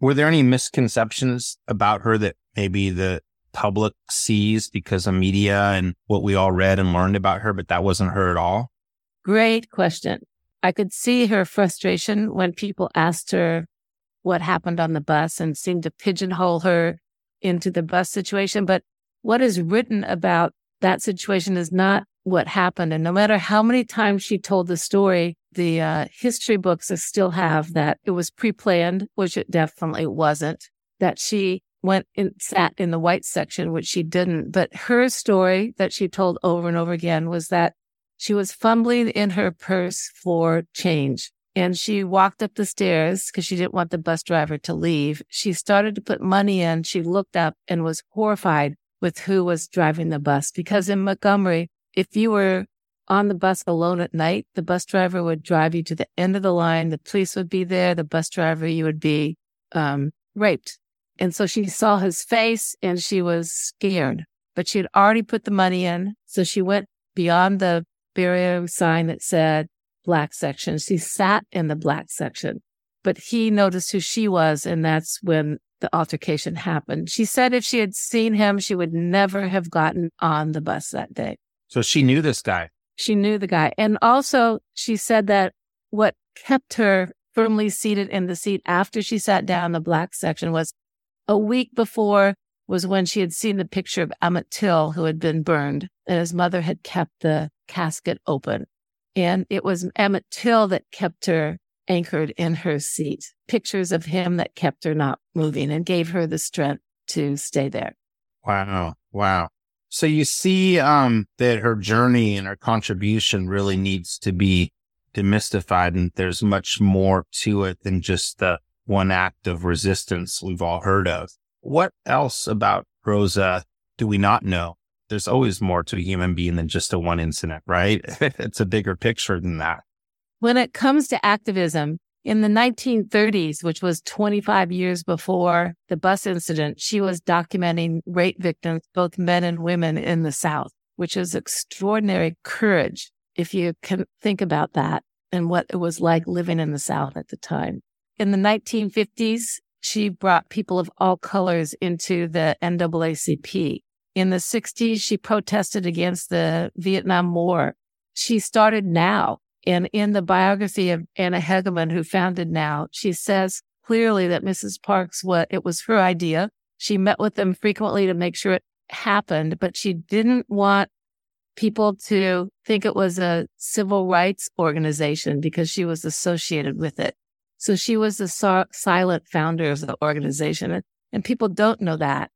Were there any misconceptions about her that maybe the public sees because of media and what we all read and learned about her, but that wasn't her at all? Great question. I could see her frustration when people asked her what happened on the bus and seemed to pigeonhole her into the bus situation. But what is written about that situation is not what happened. And no matter how many times she told the story, the uh, history books still have that it was pre planned, which it definitely wasn't, that she went and sat in the white section, which she didn't. But her story that she told over and over again was that she was fumbling in her purse for change. And she walked up the stairs because she didn't want the bus driver to leave. She started to put money in. She looked up and was horrified with who was driving the bus because in Montgomery, if you were on the bus alone at night, the bus driver would drive you to the end of the line. The police would be there. The bus driver, you would be um, raped. And so she saw his face and she was scared, but she had already put the money in. So she went beyond the barrier sign that said black section. She sat in the black section, but he noticed who she was. And that's when the altercation happened. She said if she had seen him, she would never have gotten on the bus that day. So she knew this guy. She knew the guy. And also, she said that what kept her firmly seated in the seat after she sat down the black section was a week before was when she had seen the picture of Emmett Till, who had been burned, and his mother had kept the casket open. And it was Emmett Till that kept her anchored in her seat, pictures of him that kept her not moving and gave her the strength to stay there. Wow. Wow. So you see um, that her journey and her contribution really needs to be demystified, and there's much more to it than just the one act of resistance we've all heard of. What else about Rosa do we not know? There's always more to a human being than just a one incident, right? it's a bigger picture than that. When it comes to activism, in the 1930s, which was 25 years before the bus incident, she was documenting rape victims, both men and women in the South, which is extraordinary courage if you can think about that and what it was like living in the South at the time. In the 1950s, she brought people of all colors into the NAACP. In the 60s, she protested against the Vietnam War. She started NOW and in the biography of Anna Hedgeman, who founded Now, she says clearly that Mrs. Parks, what it was her idea. She met with them frequently to make sure it happened, but she didn't want people to think it was a civil rights organization because she was associated with it. So she was the silent founder of the organization. And people don't know that.